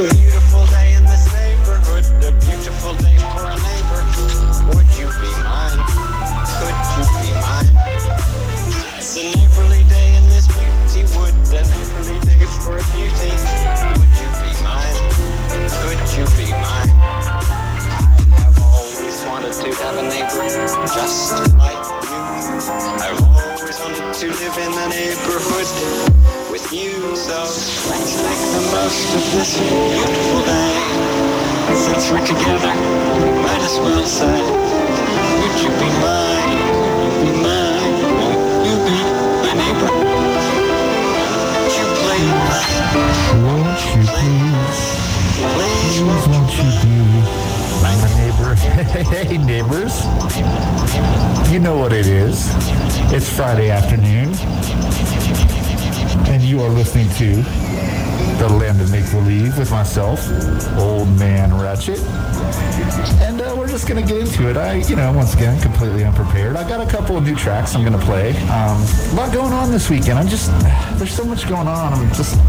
It's listening to The Land of Make Believe with myself, Old Man Ratchet. And uh, we're just gonna get into it. I, you know, once again, completely unprepared. I got a couple of new tracks I'm gonna play. Um, a lot going on this weekend. I'm just, there's so much going on. I'm just,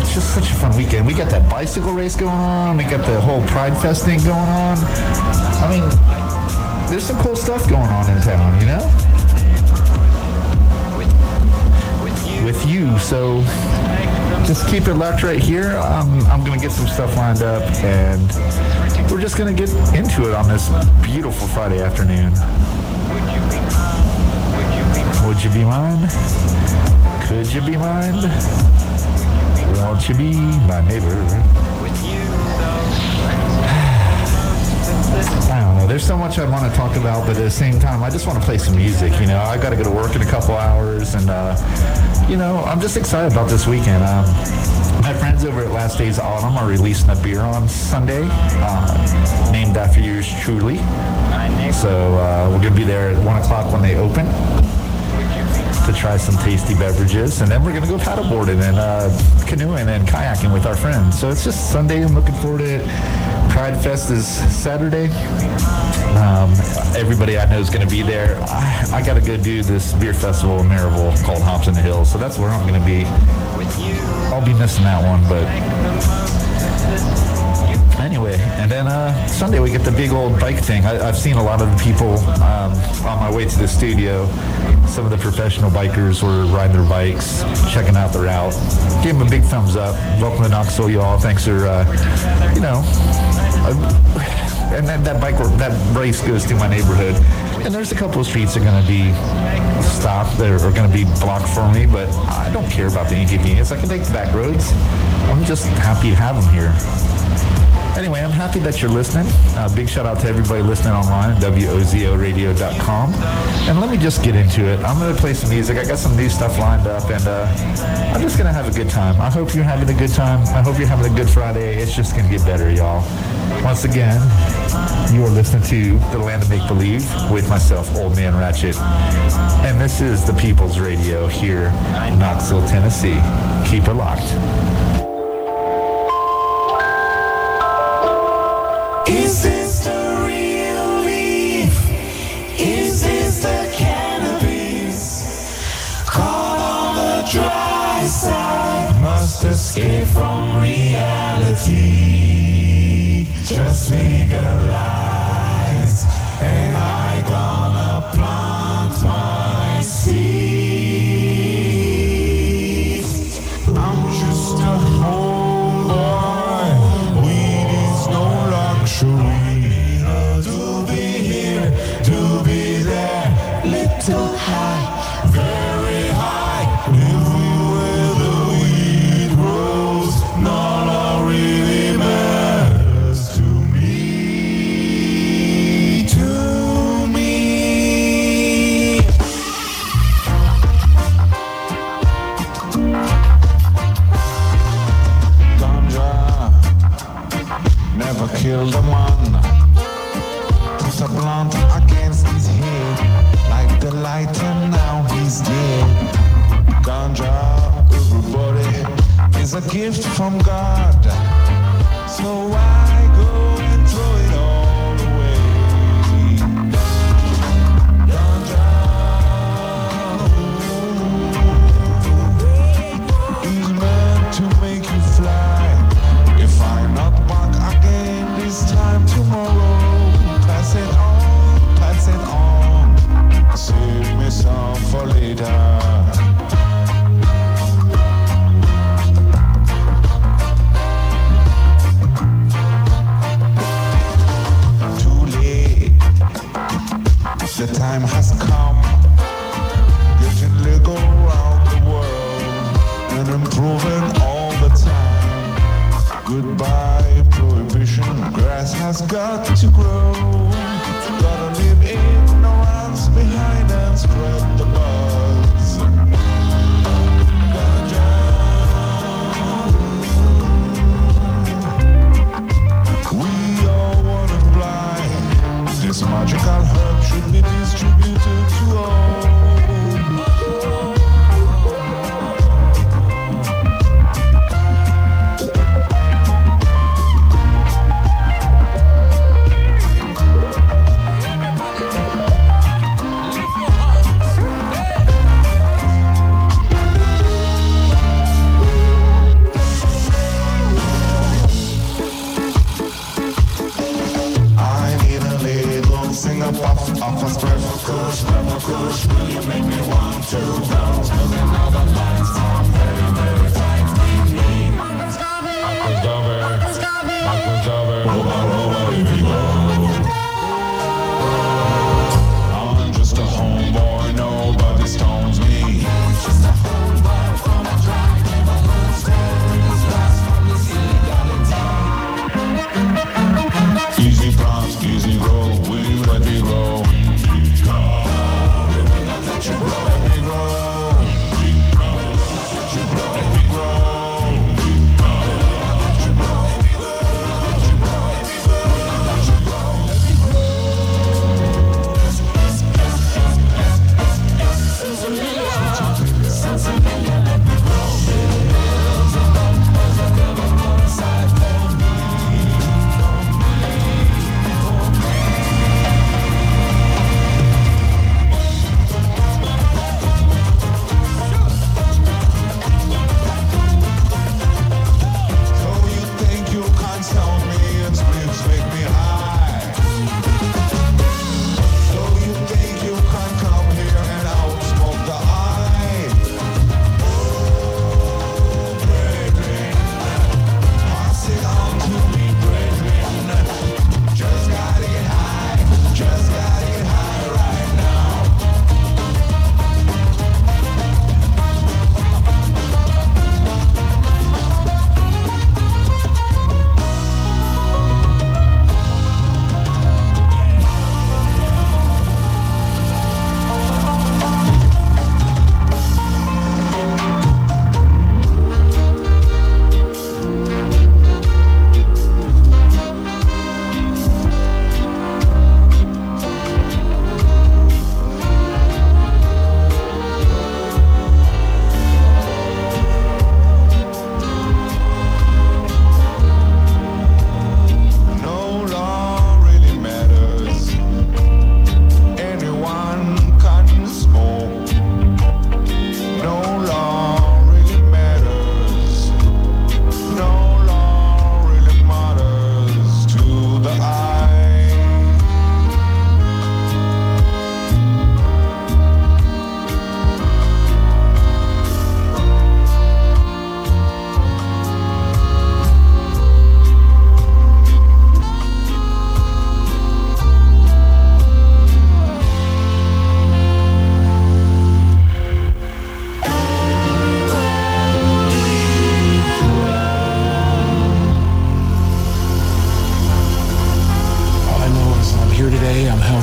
it's just such a fun weekend. We got that bicycle race going on. We got the whole Pride Fest thing going on. I mean, there's some cool stuff going on in town, you know? With you, so just keep it locked right here. Um, I'm gonna get some stuff lined up, and we're just gonna get into it on this beautiful Friday afternoon. Would you be mine? Could you be mine? Won't you be my neighbor? I don't know. There's so much I want to talk about, but at the same time, I just want to play some music. You know, I got to go to work in a couple hours, and uh, you know, I'm just excited about this weekend. Um, my friends over at Last Days Autumn are releasing a beer on Sunday, uh, named after yours truly. So uh, we're gonna be there at one o'clock when they open to try some tasty beverages, and then we're gonna go paddleboarding and uh, canoeing and kayaking with our friends. So it's just Sunday. I'm looking forward to it. Pride Fest is Saturday. Um, everybody I know is going to be there. I, I got to go do this beer festival in Maryville called Hops in the Hills, so that's where I'm going to be. I'll be missing that one, but anyway, and then uh, Sunday we get the big old bike thing. I, I've seen a lot of the people um, on my way to the studio. Some of the professional bikers were riding their bikes, checking out the route. Give them a big thumbs up. Welcome to Knoxville, y'all. Thanks for, uh, you know, and that, that bike that race goes through my neighborhood. And there's a couple of streets that are going to be stopped that are going to be blocked for me, but I don't care about the inconvenience. I can take the back roads. I'm just happy to have them here. Anyway, I'm happy that you're listening. Uh, big shout out to everybody listening online WOZOradio.com. And let me just get into it. I'm going to play some music. I got some new stuff lined up, and uh, I'm just going to have a good time. I hope you're having a good time. I hope you're having a good Friday. It's just going to get better, y'all. Once again, you are listening to The Land of Make Believe with myself, Old Man Ratchet. And this is the People's Radio here in Knoxville, Tennessee. Keep it locked. Escape from reality. Just legalize, gift from God. Has got to grow.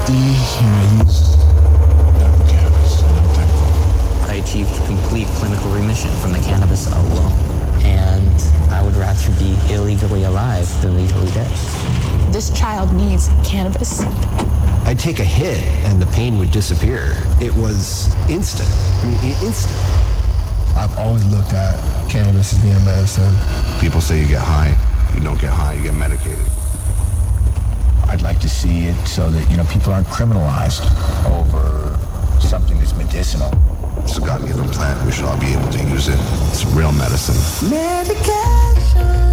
Today, I'm healthy, and I use medical cannabis, and I'm thankful. I achieved complete clinical remission from the cannabis alone. And I would rather be illegally alive than legally dead. This child needs cannabis. I'd take a hit and the pain would disappear. It was instant. I mean, instant. I've always looked at cannabis as being medicine. People say you get high. You don't get high, you get medicated. I'd like to see it so that, you know, people aren't criminalized over something that's medicinal. It's a God-given plant. We should all be able to use it. It's real medicine. Medication.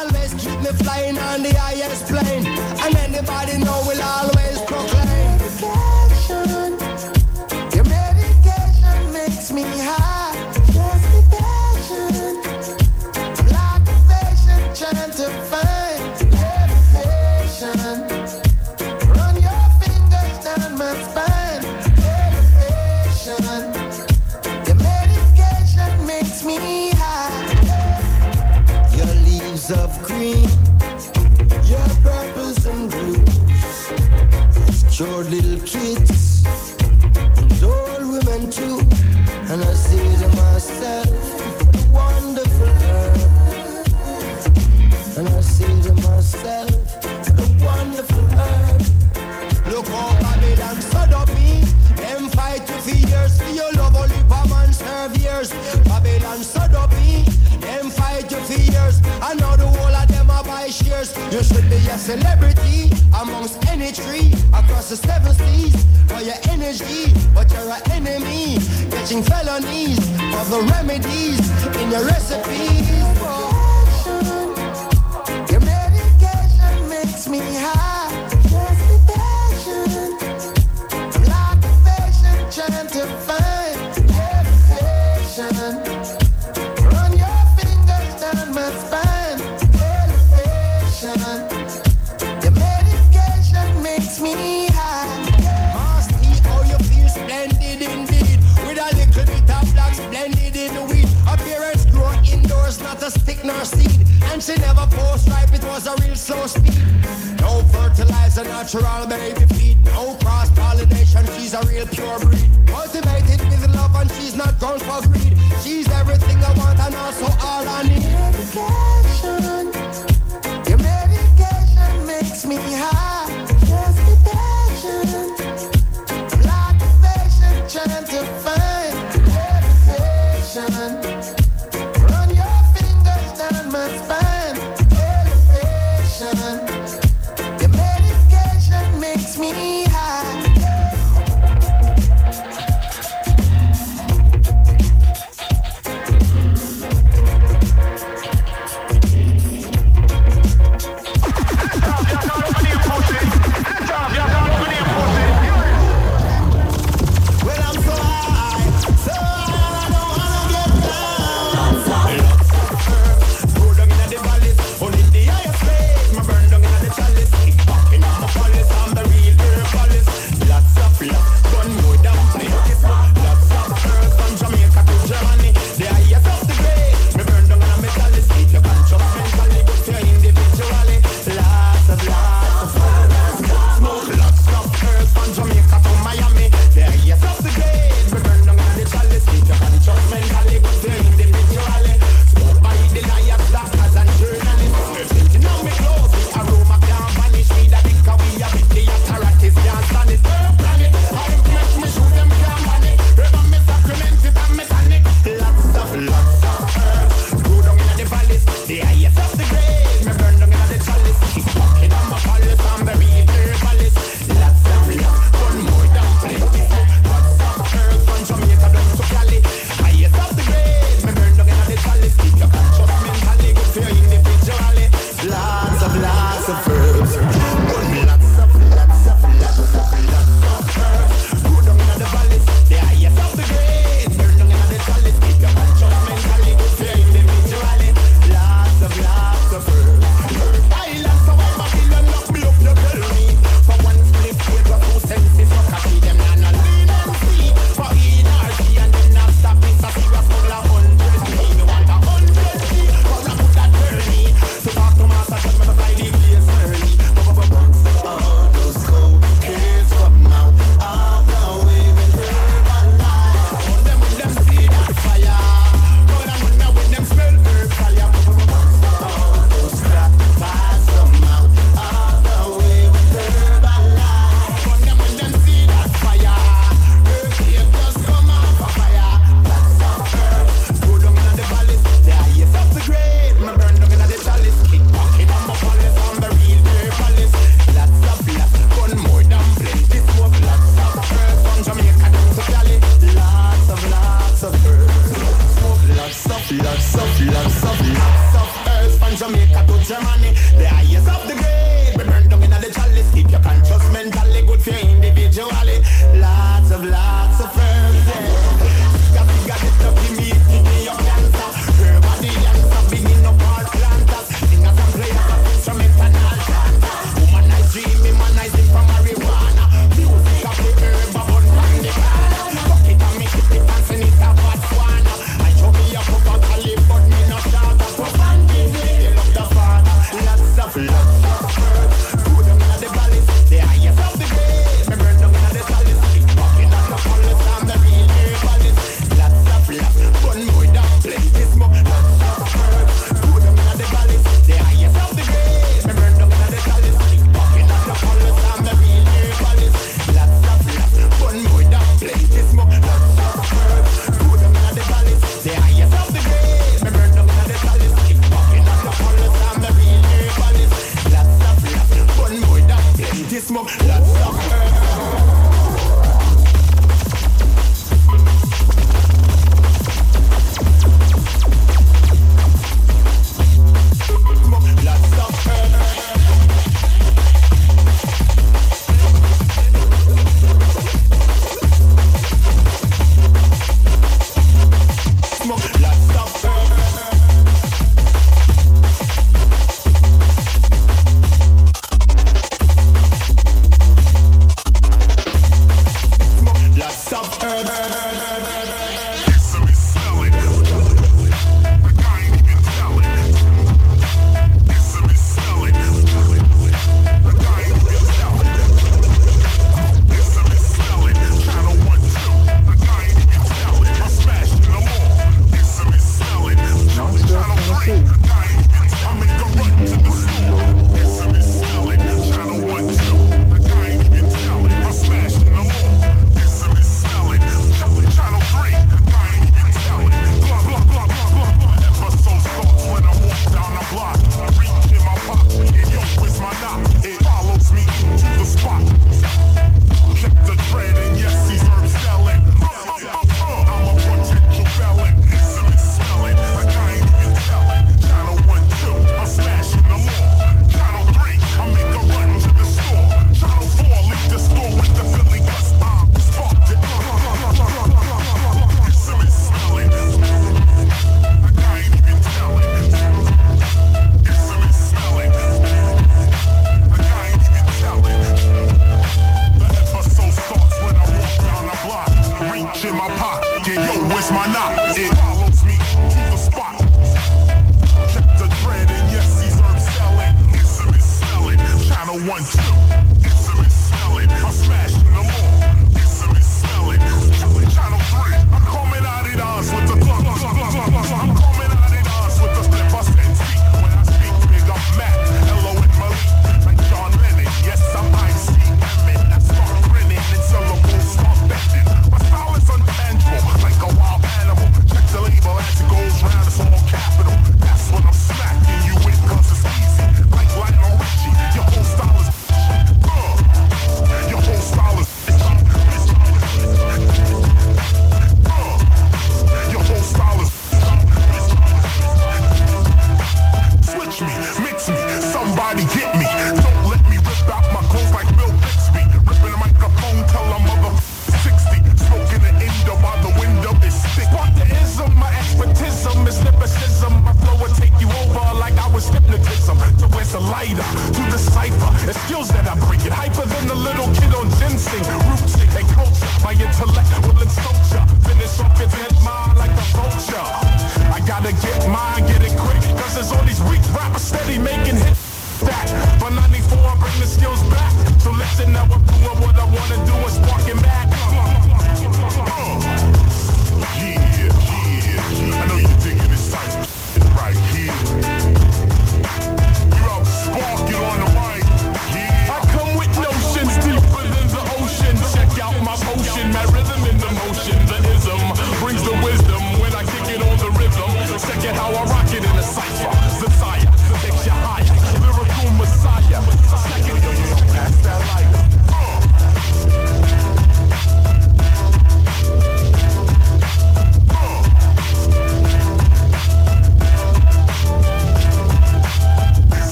flying on the highest plane. And anybody know will always proclaim.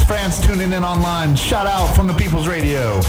France tuning in online. Shout out from the People's Radio.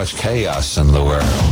Much chaos in the world.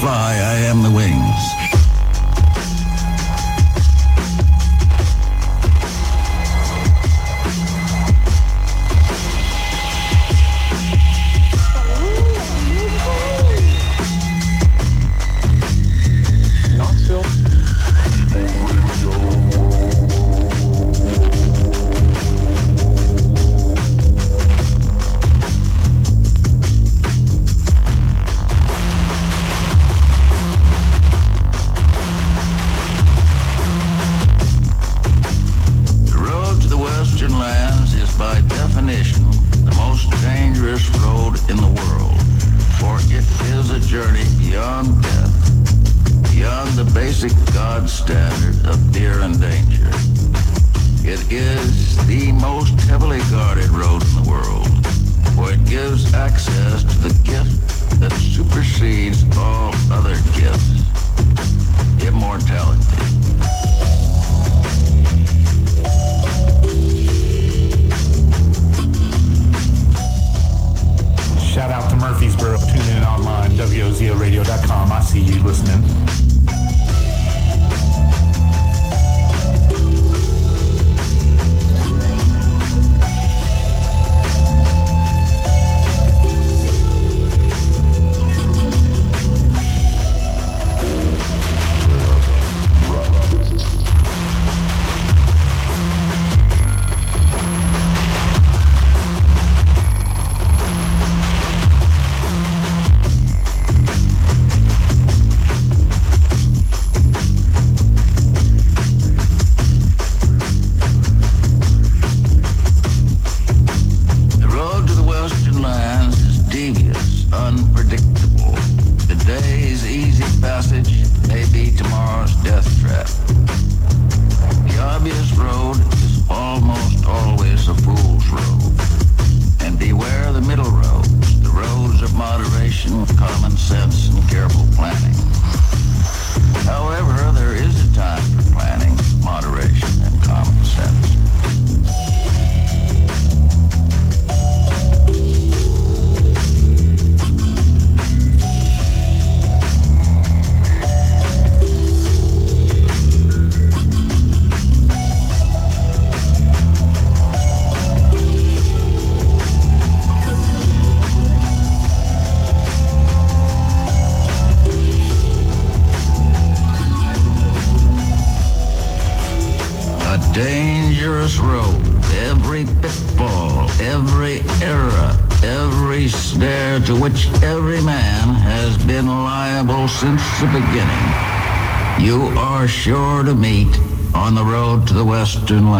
fly, I am the wing. To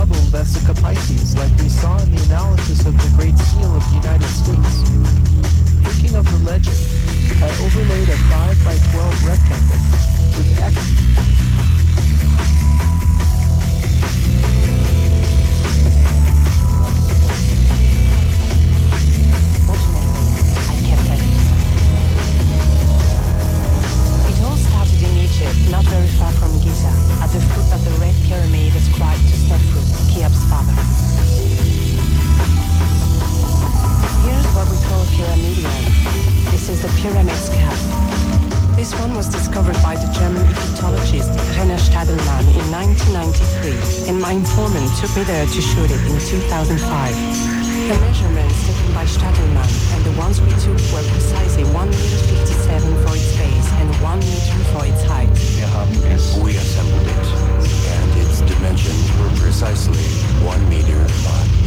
double Vesica Pisces like we saw in the analysis of the Great Seal of the United States. Thinking of the legend, I overlaid a 5 by 12 rectangle with X not very far from Giza, at the foot of the Red Pyramid ascribed to Sneferu, Cheops' father. Here's what we call pyramidion. This is the pyramid's cap. This one was discovered by the German Egyptologist Rainer Stadelmann in 1993, and my informant took me there to shoot it in 2005. The measurements taken by Stadelmann and the ones we took were precisely 1 meter 57 for its base and 1 meter for its height. Um, Haben es reassembled it, and its dimensions were precisely one meter long.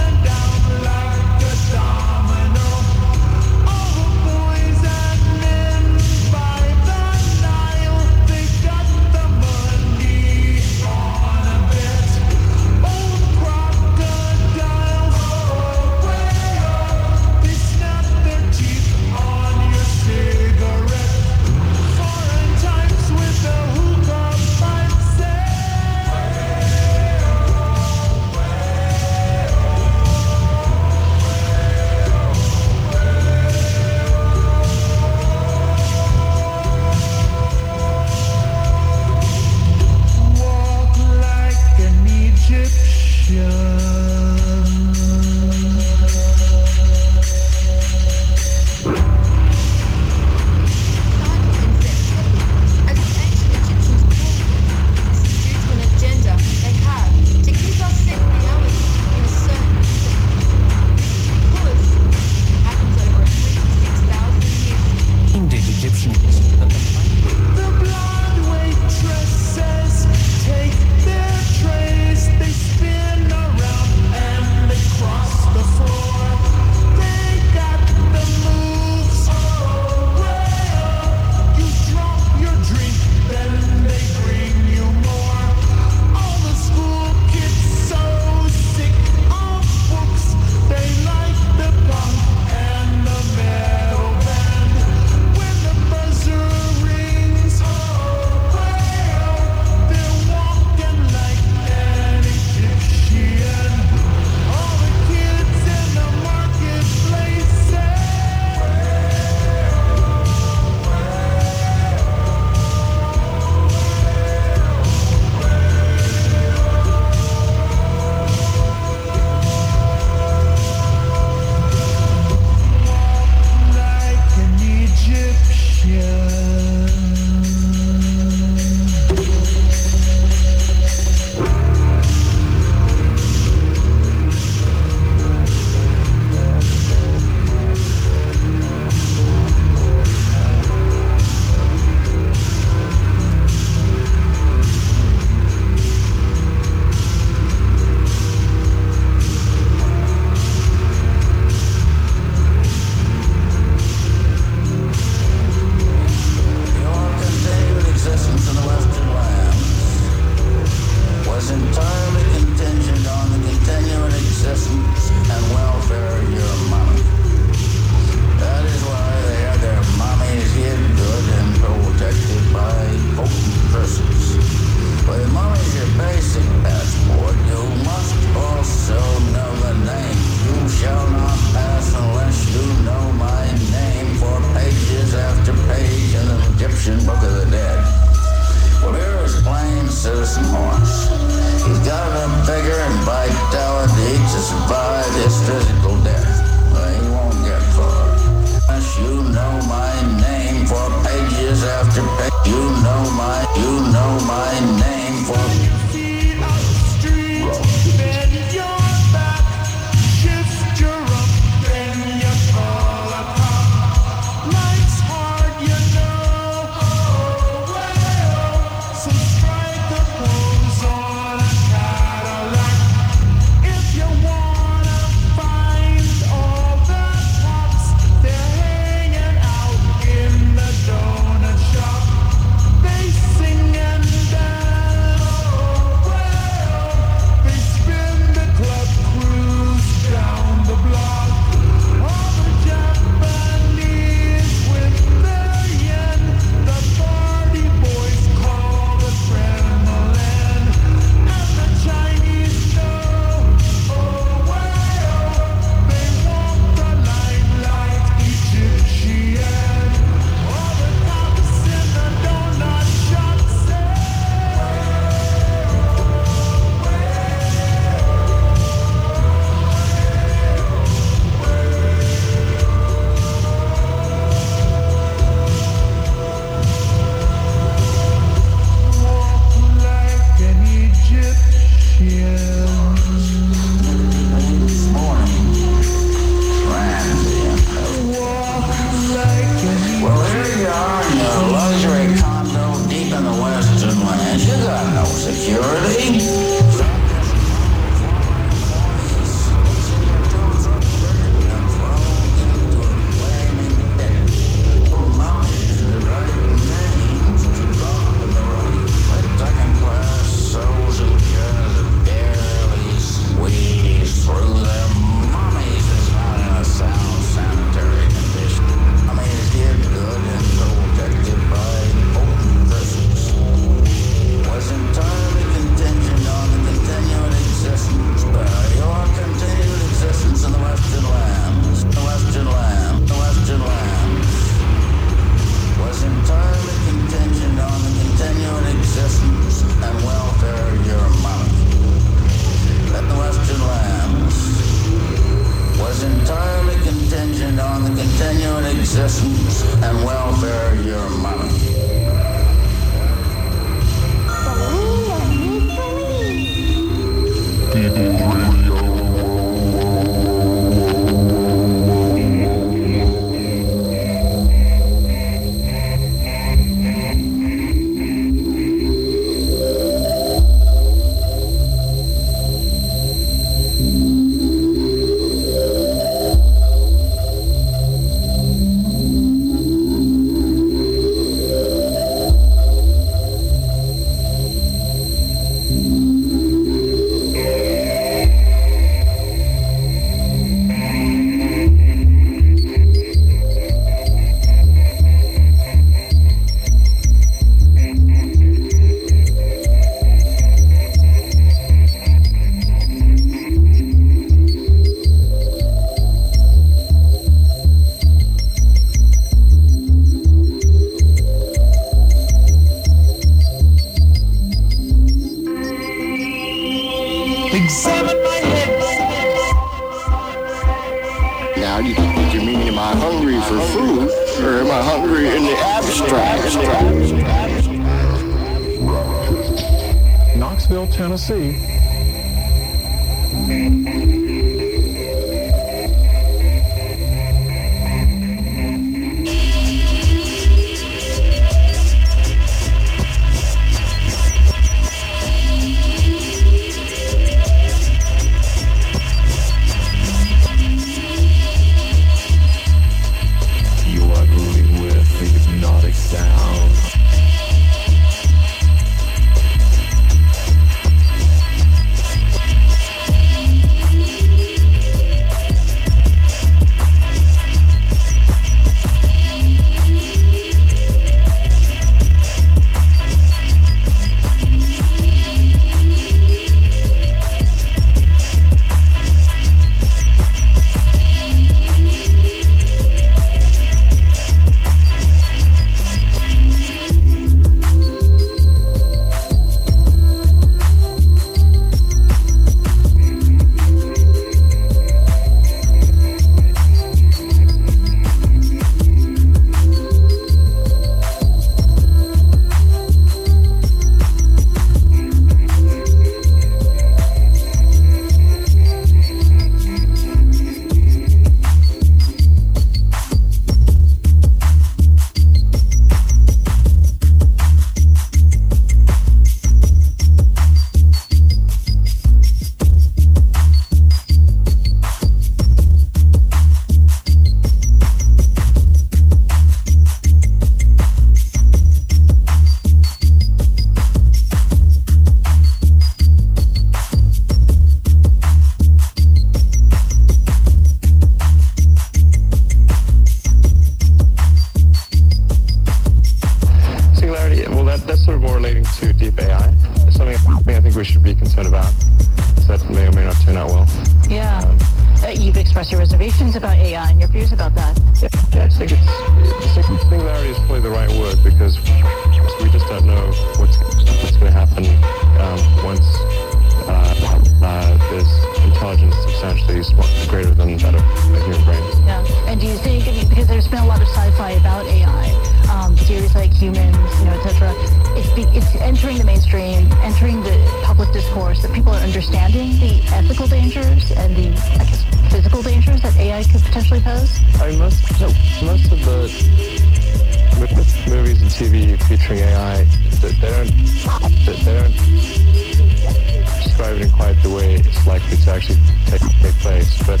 take, take place. But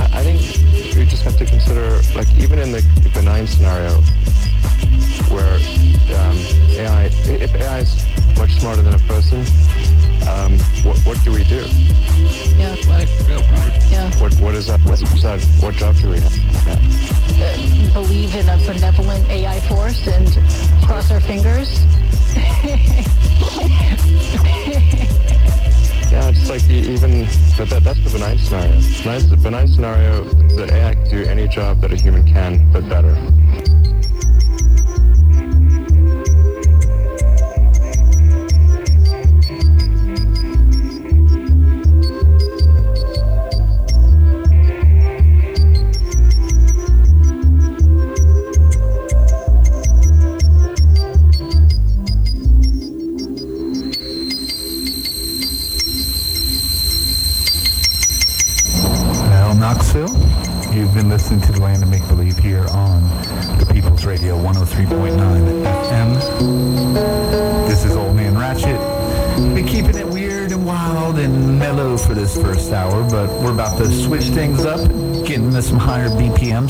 I, I think you just have to consider, like, even in the, benign scenario, where um, AI, if AI is much smarter than a person, um, what, what do we do? Yeah. Like, yeah. What, what is that? What, is that? What job do we have? Uh, believe in a benevolent AI force and cross our fingers. Yeah, it's like even, but that, that's the benign scenario. Nice, benign scenario that AI can do any job that a human can, but better.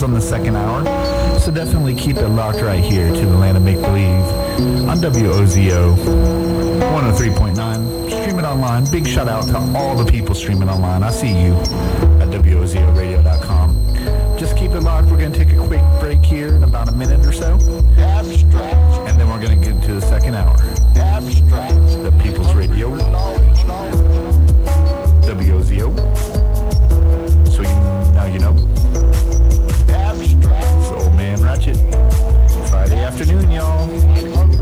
On the second hour. So definitely keep it locked right here to the Land of Make Believe on WOZO 103.9. Stream it online. Big shout out to all the people streaming online. I see you at WOZORadio.com. Just keep it locked. We're going to take a quick break here in about a minute or so. Abstract. And then we're going to get into the second hour. Abstract. The People's Radio. WOZO. So you, now you know. It's Old Man Ratchet. Friday afternoon, y'all.